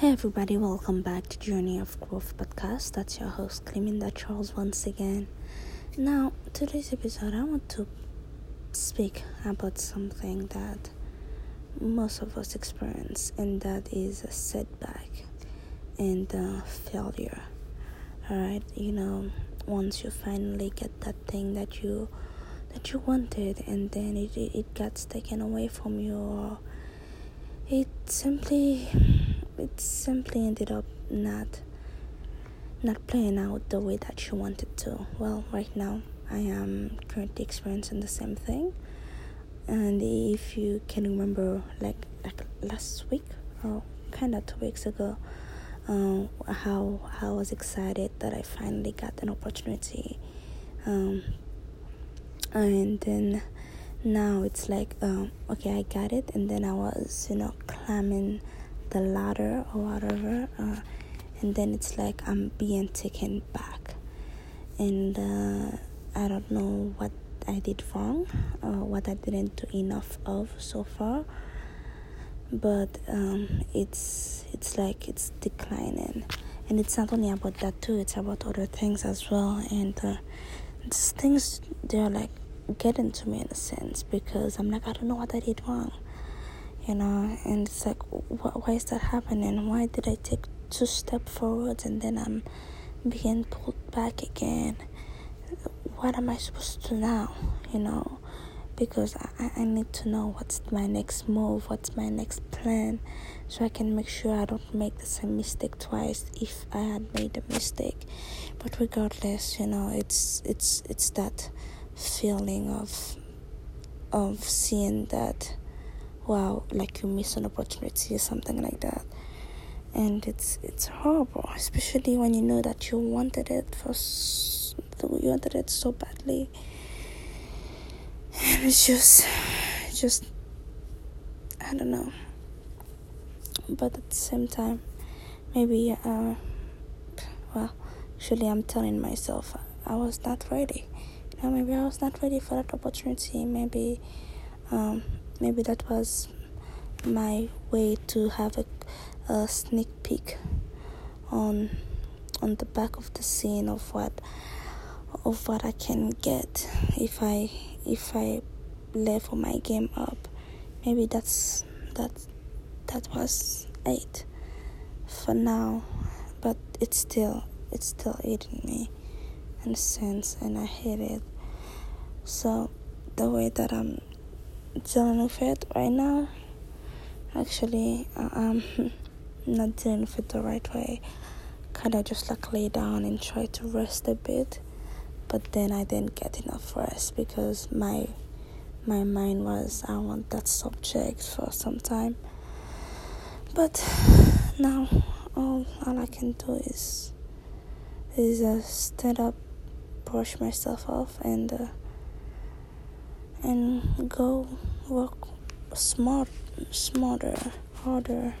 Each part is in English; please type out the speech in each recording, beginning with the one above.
Hey everybody, welcome back to Journey of Growth podcast. That's your host Cleminda Charles once again. Now, today's episode I want to speak about something that most of us experience and that is a setback and uh, failure. Alright, you know, once you finally get that thing that you that you wanted and then it, it, gets taken away from you it simply it simply ended up not not playing out the way that you wanted to. Well, right now I am currently experiencing the same thing. And if you can remember, like like last week or kind of two weeks ago, um, how, how I was excited that I finally got an opportunity, um, and then now it's like um, okay, I got it, and then I was you know climbing the ladder or whatever uh, and then it's like i'm being taken back. And uh, i don't know what i did wrong or what i didn't do enough of so far but um, it's it's like it's declining. And it's not only about that too it's about other things as well. And uh, these things they're like getting to me in a sense because i'm like i don't know what i did wrong you know and it's like wh- why is that happening? Why did i take two steps forward and then i'm being pulled back again? What am i supposed to do now? You know because I, I need to know what's my next move what's my next plan so i can make sure i don't make the same mistake twice if i had made a mistake. But regardless you know it's it's it's that feeling of of seeing that wow like you miss an opportunity or something like that. And it's it's horrible especially when you know that you wanted it for you wanted it so badly. And it's just just i don't know. But at the same time maybe uh well actually i'm telling myself i was not ready. You know maybe i was not ready for that opportunity. Maybe um maybe that was my way to have a, a sneak peek on on the back of the scene of what of what I can get if I if I level my game up. Maybe that's that that was it for now, but it's still it's still eating me in a sense, and I hate it. So the way that I'm dealing with it right now. Actually, I'm not dealing with it the right way. Kind of just like lay down and try to rest a bit, but then I didn't get enough rest because my my mind was I want that subject for some time. But now all all I can do is is uh, stand up, brush myself off, and. Uh, and go work smart, smarter, harder,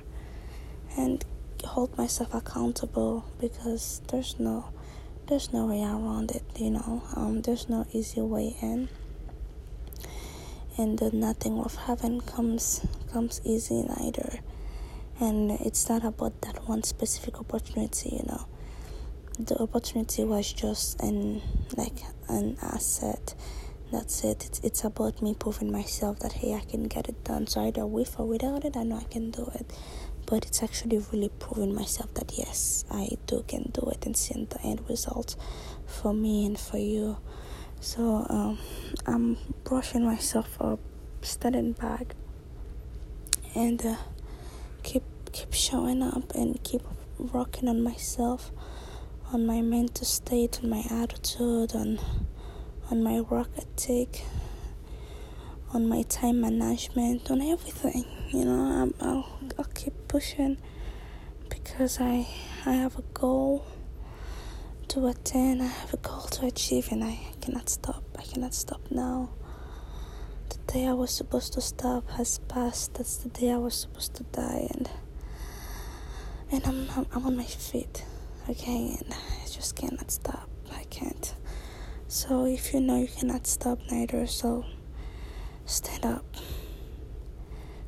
and hold myself accountable because there's no there's no way around it you know? Um there's no easy way in. And the nothing worth having comes comes easy neither. And it's not about that one specific opportunity you know? The opportunity was just an like an asset that's it. It's, it's about me proving myself that hey, I can get it done. So either with or without it, I know I can do it. But it's actually really proving myself that yes, I do can do it and seeing the end result for me and for you. So um, I'm brushing myself up, standing back, and uh, keep keep showing up and keep working on myself, on my mental state, on my attitude, on on my work ethic, on my time management, on everything. You know, i will I'll keep pushing because I I have a goal to attain. I have a goal to achieve, and I cannot stop. I cannot stop now. The day I was supposed to stop has passed. That's the day I was supposed to die, and and I'm I'm, I'm on my feet, okay, and I just cannot stop. So if you know you cannot stop neither, so stand up.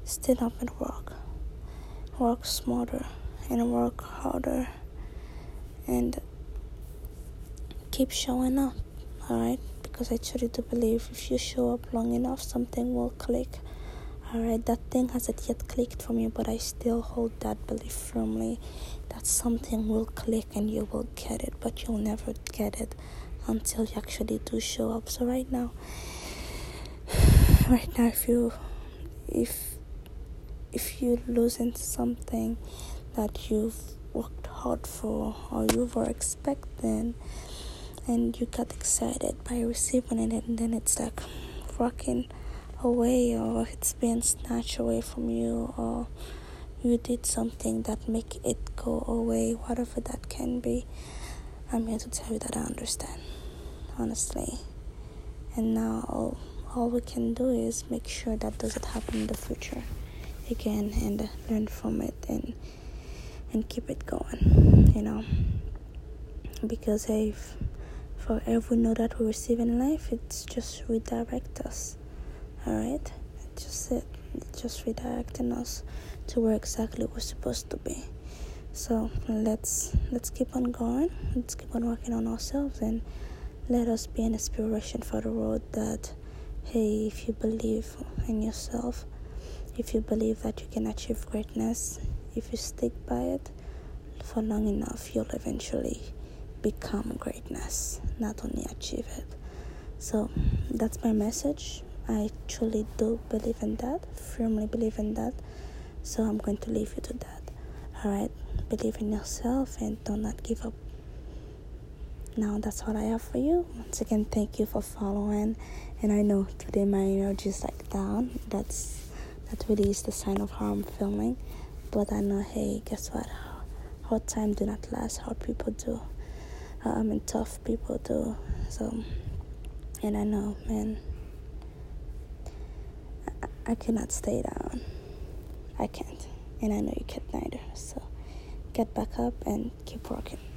Stand up and work. Work smarter and work harder. And keep showing up alright? Because I truly do believe. If you show up long enough something will click. Alright that thing hasn't yet clicked for me but I still hold that belief firmly that something will click and you will get it but you'll never get it until you actually do show up. So right now right now if you if if you're losing something that you've worked hard for or you were expecting and you got excited by receiving it and then it's like walking away or it's being snatched away from you or you did something that make it go away whatever that can be i'm here to tell you that i understand honestly. And now all, all we can do is make sure that doesn't happen in the future again and learn from it and and keep it going you no. Because if for every know that we receive in life it's just redirect us all right it's just it it's just redirecting us to where exactly we're supposed to be so let's let's keep on going let's keep on working on ourselves and let us be an inspiration for the world that hey if you believe in yourself if you believe that you can achieve greatness if you stick by it for long enough, you'll eventually become greatness, not only achieve it. So that's my message. I truly do believe in that, firmly believe in that. So I'm going to leave you to that. Alright? Believe in yourself and do not give up. Now that's what I have for you. Once again, thank you for following. And I know today my energy is like down. That's that really is the sign of how I'm feeling. But I know, hey, guess what? Hard time do not last. Hard people do. Uh, I mean, tough people do. So, and I know, man, I, I cannot stay down. I can't. And I know you can't neither. So, get back up and keep working.